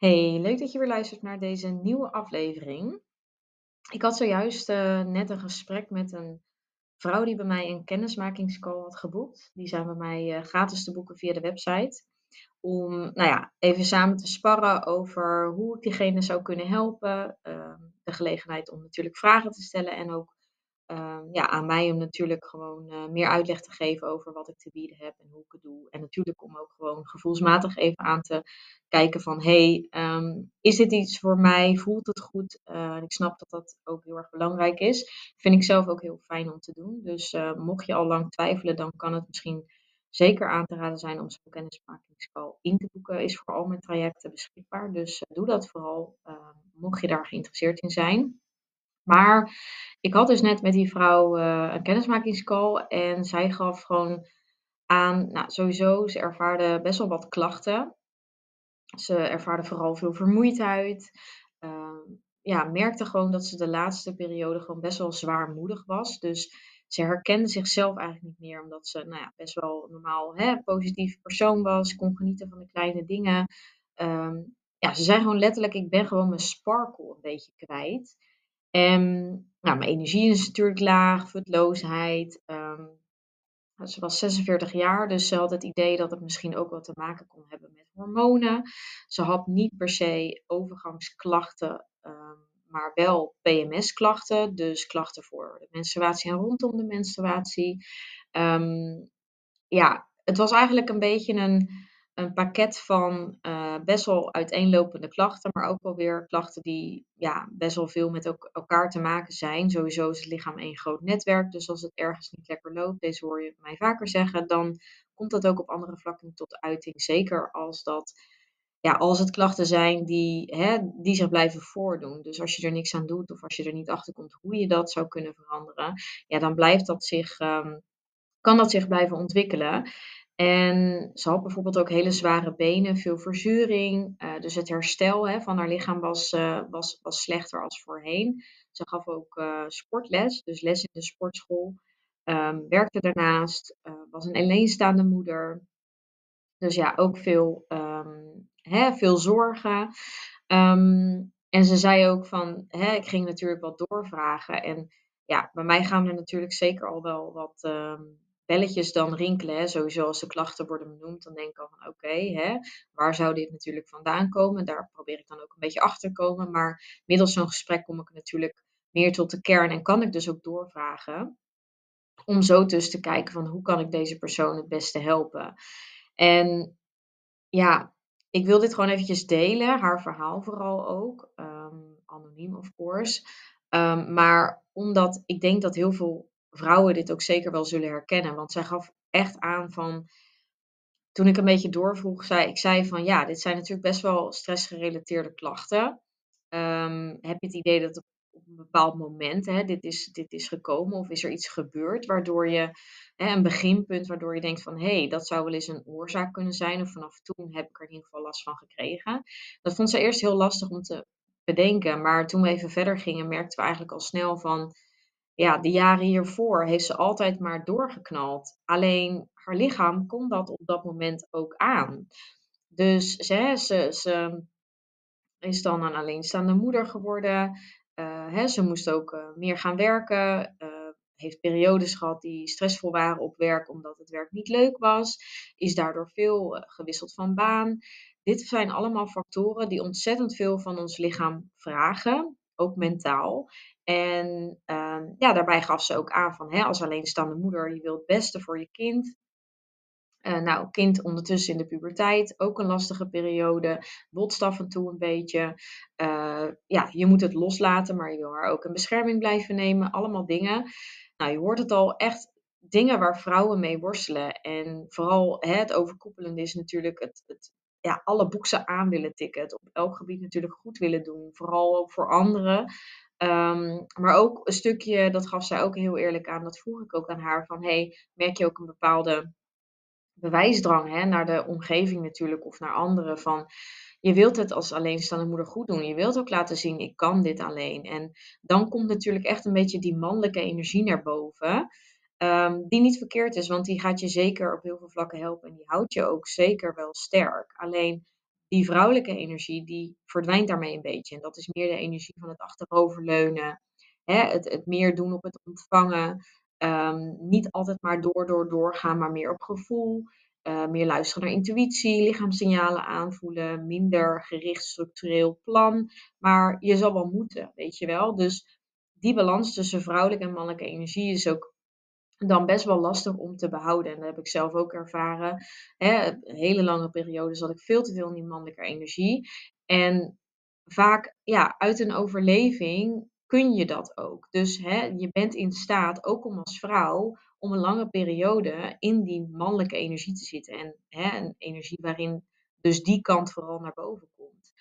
Hey, leuk dat je weer luistert naar deze nieuwe aflevering. Ik had zojuist eh, net een gesprek met een vrouw die bij mij een kennismakingscall had geboekt. Die zijn bij mij eh, gratis te boeken via de website. Om, nou ja, even samen te sparren over hoe ik diegene zou kunnen helpen. Ehm, de gelegenheid om natuurlijk vragen te stellen en ook Ehm, ja, aan mij om natuurlijk gewoon eh, meer uitleg te geven over wat ik te bieden heb en hoe ik het doe. En natuurlijk om ook gewoon gevoelsmatig even aan te kijken van, hey, ehm, is dit iets voor mij? Voelt het goed? Uh, ik snap dat dat ook heel erg belangrijk is. Vind ik zelf ook heel fijn om te doen. Dus uh, mocht je al lang twijfelen, dan kan het misschien zeker aan te raden zijn om zo'n kennismakingscall in te boeken. Is voor al mijn trajecten beschikbaar. Dus doe dat vooral, ehm, mocht je daar geïnteresseerd in zijn. Maar ik had dus net met die vrouw uh, een kennismakingscall en zij gaf gewoon aan, nou sowieso, ze ervaarde best wel wat klachten. Ze ervaarde vooral veel vermoeidheid. Uh, ja, merkte gewoon dat ze de laatste periode gewoon best wel zwaarmoedig was. Dus ze herkende zichzelf eigenlijk niet meer, omdat ze nou ja, best wel normaal hè, positief persoon was, kon genieten van de kleine dingen. Um, ja, ze zei gewoon letterlijk, ik ben gewoon mijn sparkle een beetje kwijt. En nou, mijn energie is natuurlijk laag, futloosheid. Um, ze was 46 jaar, dus ze had het idee dat het misschien ook wat te maken kon hebben met hormonen. Ze had niet per se overgangsklachten, um, maar wel PMS-klachten, dus klachten voor de menstruatie en rondom de menstruatie. Ja, het was eigenlijk een beetje een een pakket van uh, best wel uiteenlopende klachten, maar ook wel weer klachten die ja, best wel veel met elkaar te maken zijn. Sowieso is het lichaam één groot netwerk, dus als het ergens niet lekker loopt, deze hoor je mij vaker zeggen, dan komt dat ook op andere vlakken tot uiting. Zeker als dat ja, als het klachten zijn die, hè, die zich blijven voordoen. Dus als je er niks aan doet of als je er niet achter komt hoe je dat zou kunnen veranderen, ja, dan blijft dat zich, um, kan dat zich blijven ontwikkelen. En ze had bijvoorbeeld ook hele zware benen, veel verzuring. Uh, dus het herstel hè, van haar lichaam was, uh, was, was slechter als voorheen. Ze gaf ook uh, sportles, dus les in de sportschool. Um, werkte daarnaast, was een alleenstaande moeder. Dus ja, ook veel, um, hè, veel zorgen. Um, en ze zei ook van, hè, ik ging natuurlijk wat doorvragen. En ja, bij mij gaan er natuurlijk zeker al wel wat belletjes dan rinkelen. Hè. Sowieso als de klachten worden benoemd, dan denk ik al van oké, waar zou dit natuurlijk vandaan komen? Daar probeer ik dan ook een beetje achter te komen. Maar middels zo'n gesprek kom ik natuurlijk meer tot de kern en kan ik dus ook doorvragen. Om zo dus te kijken van hoe kan ik deze persoon het beste helpen. En ja, ik wil dit gewoon eventjes delen, haar verhaal vooral ook. Um, anoniem of course. Um, maar omdat ik denk dat heel veel vrouwen dit ook zeker wel zullen herkennen. Want zij gaf echt aan van. Toen ik een beetje doorvroeg, zei ik zei van ja, dit zijn natuurlijk best wel stressgerelateerde klachten. Um, heb je het idee dat op een bepaald moment hè, dit, is, dit is gekomen of is er iets gebeurd waardoor je hè, een beginpunt waardoor je denkt van hé, hey, dat zou wel eens een oorzaak kunnen zijn of vanaf toen heb ik er in ieder geval last van gekregen. Dat vond ze eerst heel lastig om te bedenken, maar toen we even verder gingen merkten we eigenlijk al snel van ja, de jaren hiervoor heeft ze altijd maar doorgeknald. Alleen haar lichaam kon dat op dat moment ook aan. Dus ze, ze, is dan een alleenstaande moeder geworden. Uh, hè, ze moest ook uh, meer gaan werken. Uh, heeft periodes gehad die stressvol waren op werk omdat het werk niet leuk was. Is daardoor veel gewisseld van baan. Dit zijn allemaal factoren die ontzettend veel van ons lichaam vragen, ook mentaal. En ehm, ja, daarbij gaf ze ook aan van hè, als alleenstaande moeder, je wilt het beste voor je kind. Uh, nou, kind ondertussen in de puberteit, ook een lastige periode, botst af en toe een beetje. Uh, ja, je moet het loslaten, maar je wil haar ook in bescherming blijven nemen. Allemaal dingen. Nou, je hoort het al echt dingen waar vrouwen mee worstelen. En vooral hè, het overkoepelende is natuurlijk het, het ja, alle boeksen aan willen tikken. Het op elk gebied natuurlijk goed willen doen. Vooral ook voor anderen. Um, maar ook een stukje, dat gaf zij ook heel eerlijk aan, dat vroeg ik ook aan haar, van hey, merk je ook een bepaalde bewijsdrang hè, naar de omgeving natuurlijk of naar anderen van je wilt het als alleenstaande moeder goed doen. Je wilt ook laten zien, ik kan dit alleen. En dan komt natuurlijk echt een beetje die mannelijke energie naar boven. Um, die niet verkeerd is, want die gaat je zeker op heel veel vlakken helpen. En die houdt je ook zeker wel sterk. Alleen die vrouwelijke energie, die verdwijnt daarmee een beetje. En dat is meer de energie van het achteroverleunen, hè, het, het meer doen op het ontvangen. Ehm, niet altijd maar door, door, doorgaan, maar meer op gevoel. Uh, meer luisteren naar intuïtie, lichaamssignalen aanvoelen, minder gericht structureel plan. Maar je zal wel moeten, weet je wel. Dus die balans tussen vrouwelijke en mannelijke energie is ook dan best wel lastig om te behouden. En dat heb ik zelf ook ervaren. Hè, een hele lange periode zat ik veel te veel in die mannelijke energie. En vaak ja, uit een overleving kun je dat ook. Dus hè, je bent in staat, ook om als vrouw, om een lange periode in die mannelijke energie te zitten. En hè, een energie waarin dus die kant vooral naar boven komt.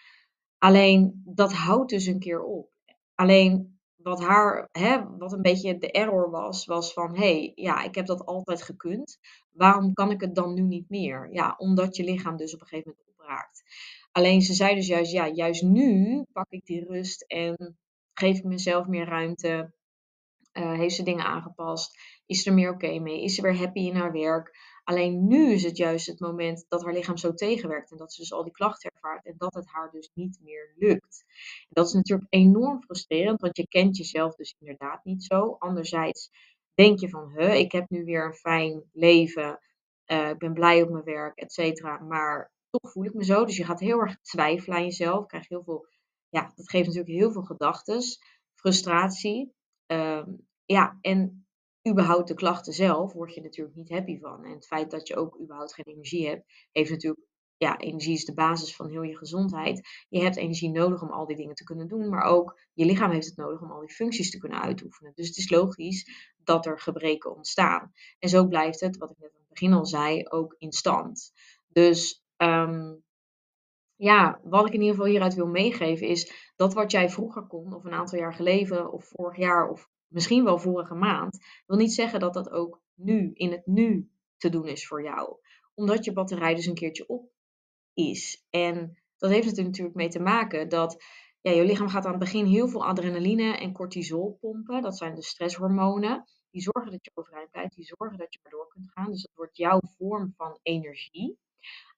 Alleen dat houdt dus een keer op. Alleen wat haar, hè, wat een beetje de error was, was van hé, hey, ja, ik heb dat altijd gekund. Waarom kan ik het dan nu niet meer? Ja, omdat je lichaam dus op een gegeven moment opraakt. Alleen ze zei dus juist, ja, juist nu pak ik die rust en geef ik mezelf meer ruimte. Uh, heeft ze dingen aangepast? Is ze er meer oké mee? Is ze weer happy in haar werk? Alleen nu is het juist het moment dat haar lichaam zo tegenwerkt en dat ze dus al die klachten ervaart en dat het haar dus niet meer lukt. Dat is natuurlijk enorm frustrerend, want je kent jezelf dus inderdaad niet zo. Anderzijds denk je van, huh, ik heb nu weer een fijn leven, uh, ik ben blij op mijn werk, et cetera, maar toch voel ik me zo. Dus je gaat heel erg twijfelen aan jezelf, krijg heel veel, ja, dat geeft natuurlijk heel veel gedachten, frustratie. Uh, ja, en überhaupt de klachten zelf word je natuurlijk niet happy van. En het feit dat je ook überhaupt geen energie hebt, heeft natuurlijk, ja, energie is de basis van heel je gezondheid. Je hebt energie nodig om al die dingen te kunnen doen, maar ook je lichaam heeft het nodig om al die functies te kunnen uitoefenen. Dus het is logisch dat er gebreken ontstaan. En zo blijft het, wat ik net aan het begin al zei, ook in stand. Dus um, ja, wat ik in ieder geval hieruit wil meegeven is dat wat jij vroeger kon, of een aantal jaar geleden, of vorig jaar, of misschien wel vorige maand, wil niet zeggen dat dat ook nu, in het nu, te doen is voor jou. Omdat je batterij dus een keertje op is. En dat heeft er natuurlijk mee te maken dat ja, je lichaam gaat aan het begin heel veel adrenaline en cortisol pompen. Dat zijn de stresshormonen. Die zorgen dat je overeind blijft, die zorgen dat je erdoor kunt gaan. Dus dat wordt jouw vorm van energie.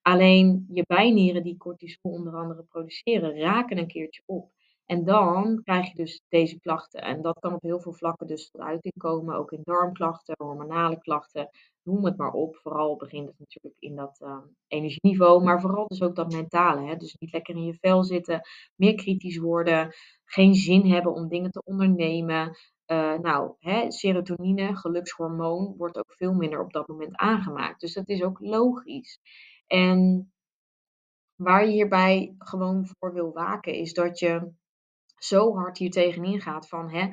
Alleen je bijnieren die cortisol onder andere produceren, raken een keertje op. En dan krijg je dus deze klachten. En dat kan op heel veel vlakken dus tot uiting komen. Ook in darmklachten, hormonale klachten, noem het maar op. Vooral begint het natuurlijk in dat uh, energieniveau, maar vooral dus ook dat mentale. Hè? Dus niet lekker in je vel zitten, meer kritisch worden, geen zin hebben om dingen te ondernemen. Uh, nou, hè, serotonine, gelukshormoon, wordt ook veel minder op dat moment aangemaakt. Dus dat is ook logisch. En waar je hierbij gewoon voor wil waken, is dat je zo hard hier tegenin gaat van hè,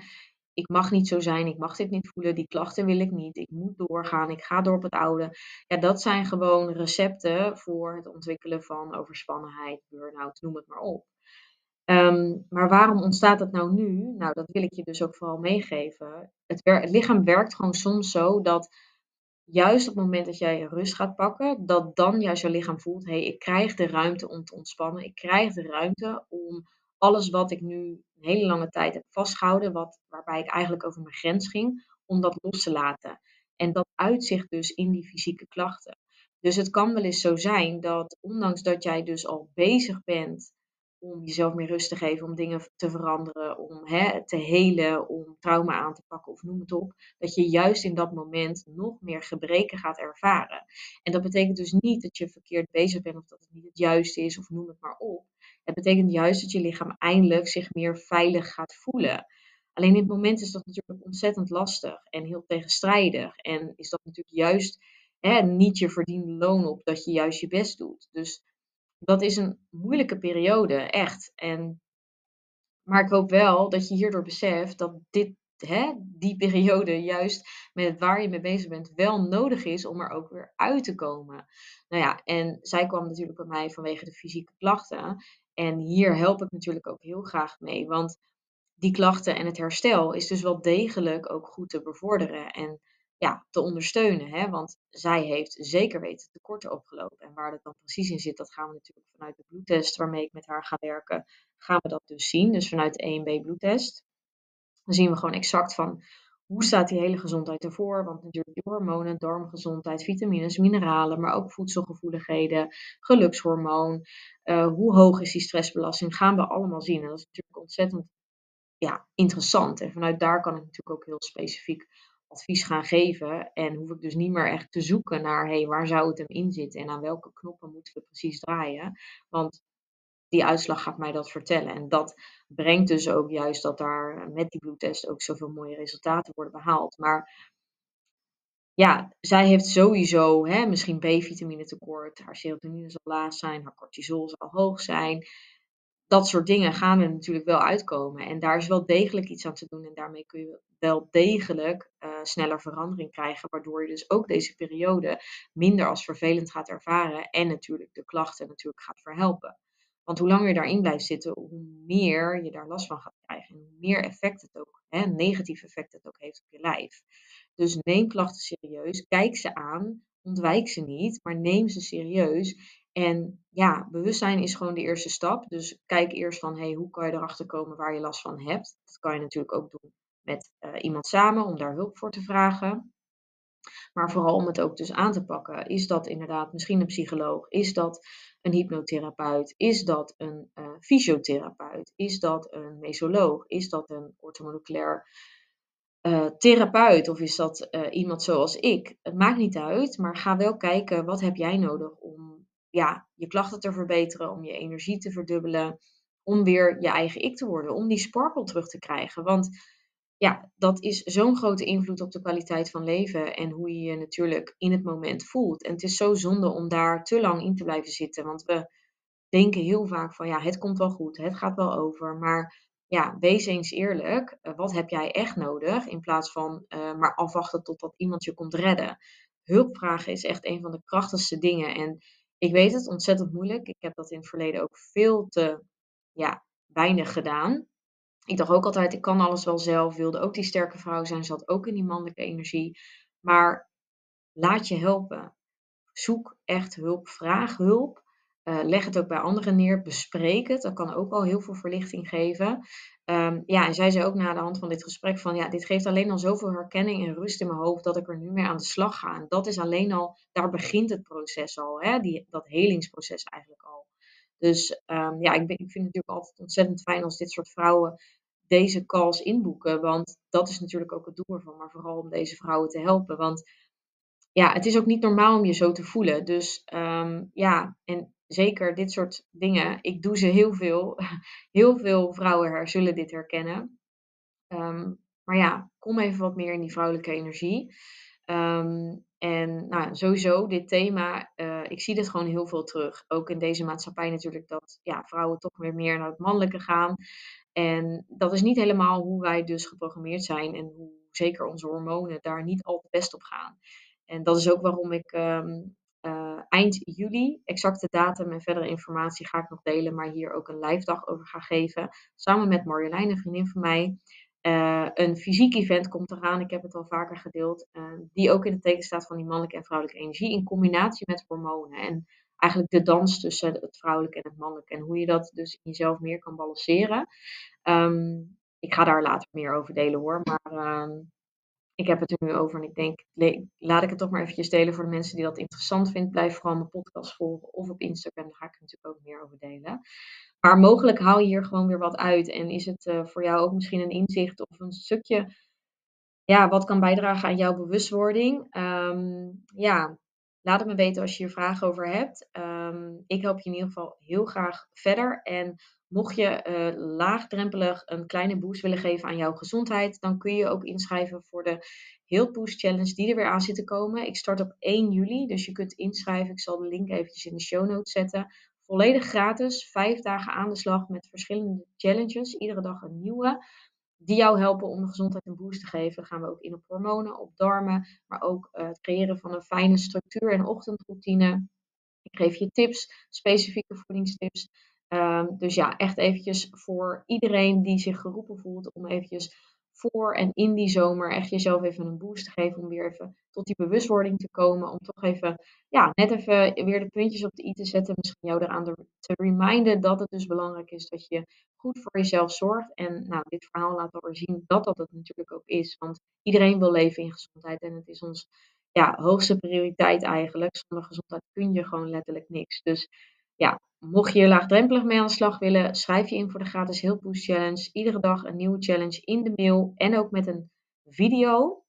ik mag niet zo zijn, ik mag dit niet voelen, die klachten wil ik niet, ik moet doorgaan, ik ga door op het oude. Ja, dat zijn gewoon recepten voor het ontwikkelen van overspannenheid, burn-out, noem het maar op. Ehm, maar waarom ontstaat dat nou nu? Nou, dat wil ik je dus ook vooral meegeven. Het, lichaam werkt gewoon soms zo dat juist op het moment dat jij rust gaat pakken, dat dan juist je lichaam voelt, hé, hey, ik krijg de ruimte om te ontspannen, ik krijg de ruimte om alles wat ik nu een hele lange tijd heb vastgehouden, wat, waarbij ik eigenlijk over mijn grens ging, om dat los te laten. En dat uitzicht dus in die fysieke klachten. Dus het kan wel eens zo zijn dat, ondanks dat jij dus al bezig bent om jezelf meer rust te geven, om dingen te veranderen, om hè, te helen, om trauma aan te pakken of noem het op, dat je juist in dat moment nog meer gebreken gaat ervaren. En dat betekent dus niet dat je verkeerd bezig bent of dat het niet het juiste is of noem het maar op. Het betekent juist dat je lichaam eindelijk zich meer veilig gaat voelen. Alleen in het moment is dat natuurlijk ontzettend lastig en heel tegenstrijdig. En is dat natuurlijk juist hè, niet je verdiende loon op dat je juist je best doet. Dus dat is een moeilijke periode, echt. En, maar ik hoop wel dat je hierdoor beseft dat dit, hè, die periode, juist met waar je mee bezig bent, wel nodig is om er ook weer uit te komen. Nou ja, en zij kwam natuurlijk bij mij vanwege de fysieke klachten. En hier help ik natuurlijk ook heel graag mee, want die klachten en het herstel is dus wel degelijk ook goed te bevorderen en ja, te ondersteunen. Hè? Want zij heeft zeker weten tekorten opgelopen. En waar dat dan precies in zit, dat gaan we natuurlijk vanuit de bloedtest waarmee ik met haar ga werken, gaan we dat dus zien. Dus vanuit de EMB bloedtest. Dan zien we gewoon exact van hoe staat die hele gezondheid ervoor? Want natuurlijk hormonen, darmgezondheid, vitamines, mineralen, maar ook voedselgevoeligheden, gelukshormoon. Uh, hoe hoog is die stressbelasting? Gaan we allemaal zien. En dat is natuurlijk ontzettend ja, interessant. En vanuit daar kan ik natuurlijk ook heel specifiek advies gaan geven. En hoef ik dus niet meer echt te zoeken naar hey, waar zou het hem in zitten en aan welke knoppen moeten we precies draaien. Want die uitslag gaat mij dat vertellen. En dat brengt dus ook juist dat daar met die bloedtest ook zoveel mooie resultaten worden behaald. Maar ja, zij heeft sowieso hè, misschien B-vitamine tekort, haar serotonine zal laag zijn, haar cortisol zal hoog zijn dat soort dingen gaan er natuurlijk wel uitkomen. En daar is wel degelijk iets aan te doen. En daarmee kun je wel degelijk uh, sneller verandering krijgen. Waardoor je dus ook deze periode minder als vervelend gaat ervaren. En natuurlijk de klachten natuurlijk gaat verhelpen. Want hoe langer je daarin blijft zitten, hoe meer je daar last van gaat krijgen. En hoe meer effect het ook, hè, negatief effect het ook heeft op je lijf. Dus neem klachten serieus. Kijk ze aan. Ontwijk ze niet, maar neem ze serieus. En ja, bewustzijn is gewoon de eerste stap. Dus kijk eerst van, hey, hoe kan je erachter komen waar je last van hebt. Dat kan je natuurlijk ook doen met uh, iemand samen om daar hulp voor te vragen. Maar vooral om het ook dus aan te pakken. Is dat inderdaad misschien een psycholoog? Is dat een hypnotherapeut? Is dat een uh, fysiotherapeut? Is dat een mesoloog? Is dat een orthomoleculair uh, therapeut? Of is dat iemand zoals ik? Het maakt niet uit, maar ga wel kijken wat heb jij nodig om ja, je klachten te verbeteren, om je energie te verdubbelen, om weer je eigen ik te worden, om die sparkle terug te krijgen. Want ja, dat is zo'n grote invloed op de kwaliteit van leven en hoe je je natuurlijk in het moment voelt. En het is zo zonde om daar te lang in te blijven zitten, want we denken heel vaak van ja, het komt wel goed, het gaat wel over, maar ja, wees eens eerlijk. Eh, wat heb jij echt nodig? In plaats van uh, maar afwachten totdat iemand je komt redden. Hulp vragen is echt een van de krachtigste dingen. En ik weet het, ontzettend moeilijk. Ik heb dat in het verleden ook veel te ja, weinig gedaan. Ik dacht ook altijd, ik kan alles wel zelf. Wilde ook die sterke vrouw zijn, zat ook in die mannelijke energie. Maar laat je helpen. Zoek echt hulp, vraag hulp. Uh, leg het ook bij anderen neer, bespreek het. Dat kan ook al heel veel verlichting geven. Um, ja, en zij zei ook na de hand van dit gesprek van ja, dit geeft alleen al zoveel herkenning en rust in mijn hoofd dat ik er nu mee aan de slag ga. En dat is alleen al, daar begint het proces al, hè? Die, dat helingsproces eigenlijk al. Dus um, ja, ik, ben, ik vind het natuurlijk altijd ontzettend fijn als dit soort vrouwen deze calls inboeken. Want dat is natuurlijk ook het doel ervan, maar vooral om deze vrouwen te helpen. Want ja, het is ook niet normaal om je zo te voelen. Dus um, ja, en zeker dit soort dingen, ik doe ze heel veel. Heel veel vrouwen zullen dit herkennen. Um, maar ja, kom even wat meer in die vrouwelijke energie. Um, en nou, sowieso, dit thema, uh, ik zie dit gewoon heel veel terug. Ook in deze maatschappij natuurlijk, dat ja, vrouwen toch weer meer naar het mannelijke gaan. En dat is niet helemaal hoe wij dus geprogrammeerd zijn en hoe zeker onze hormonen daar niet altijd best op gaan. En dat is ook waarom ik um, uh, eind juli, exacte datum en verdere informatie ga ik nog delen, maar hier ook een live dag over ga geven. Samen met Marjolein, een vriendin van mij. Uh, een fysiek event komt eraan, ik heb het al vaker gedeeld, uh, die ook in het teken staat van die mannelijke en vrouwelijke energie in combinatie met hormonen. En eigenlijk de dans tussen het vrouwelijke en het mannelijke en hoe je dat dus in jezelf meer kan balanceren. Um, ik ga daar later meer over delen hoor, maar um, ik heb het er nu over en ik denk, laat ik het toch maar eventjes delen voor de mensen die dat interessant vinden. Blijf vooral mijn podcast volgen of op Instagram, daar ga ik natuurlijk ook meer over delen. Maar mogelijk haal je hier gewoon weer wat uit en is het uh, voor jou ook misschien een inzicht of een stukje ja, wat kan bijdragen aan jouw bewustwording. Um, ja, laat het me weten als je hier vragen over hebt. Um, ik help je in ieder geval heel graag verder en Mocht je uh, laagdrempelig een kleine boost willen geven aan jouw gezondheid, dan kun je ook inschrijven voor de Health Boost Challenge die er weer aan zit te komen. Ik start op 1 juli, dus je kunt inschrijven. Ik zal de link eventjes in de show notes zetten. Volledig gratis, vijf dagen aan de slag met verschillende challenges, iedere dag een nieuwe, die jou helpen om de gezondheid een boost te geven. Gaan we ook in op hormonen, op darmen, maar ook uh, het creëren van een fijne structuur en ochtendroutine. Ik geef je tips, specifieke voedingstips. Um, dus ja, echt eventjes voor iedereen die zich geroepen voelt om eventjes voor en in die zomer echt jezelf even een boost te geven om weer even tot die bewustwording te komen. Om toch even, ja, net even weer de puntjes op de i te zetten. Misschien jou eraan te reminden dat het dus belangrijk is dat je goed voor jezelf zorgt. En nou, dit verhaal laat alweer zien dat dat het natuurlijk ook is. Want iedereen wil leven in gezondheid en het is ons ja, hoogste prioriteit eigenlijk. Zonder gezondheid kun je gewoon letterlijk niks. Dus ja, mocht je laagdrempelig mee aan de slag willen, schrijf je in voor de gratis Heel Boost Challenge. Iedere dag een nieuwe challenge in de mail en ook met een video.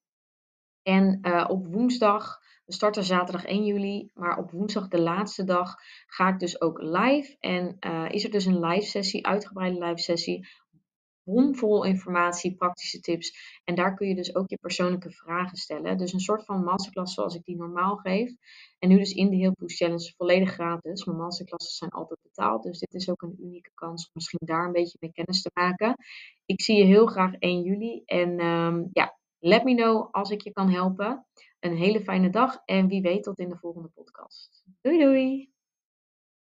En uh, op woensdag, we starten zaterdag 1 juli, maar op woensdag de laatste dag ga ik dus ook live. En uh, is er dus een live sessie, uitgebreide live sessie, bomvol informatie, praktische tips. En daar kun je dus ook je persoonlijke vragen stellen. Dus een soort van masterclass zoals ik die normaal geef. En nu dus in de Heel Boost Challenge volledig gratis. Mijn masterclasses zijn altijd betaald. Dus dit is ook een unieke kans om misschien daar een beetje mee kennis te maken. Ik zie je heel graag 1 juli. En um, ja, let me know als ik je kan helpen. Een hele fijne dag en wie weet tot in de volgende podcast. Doei doei!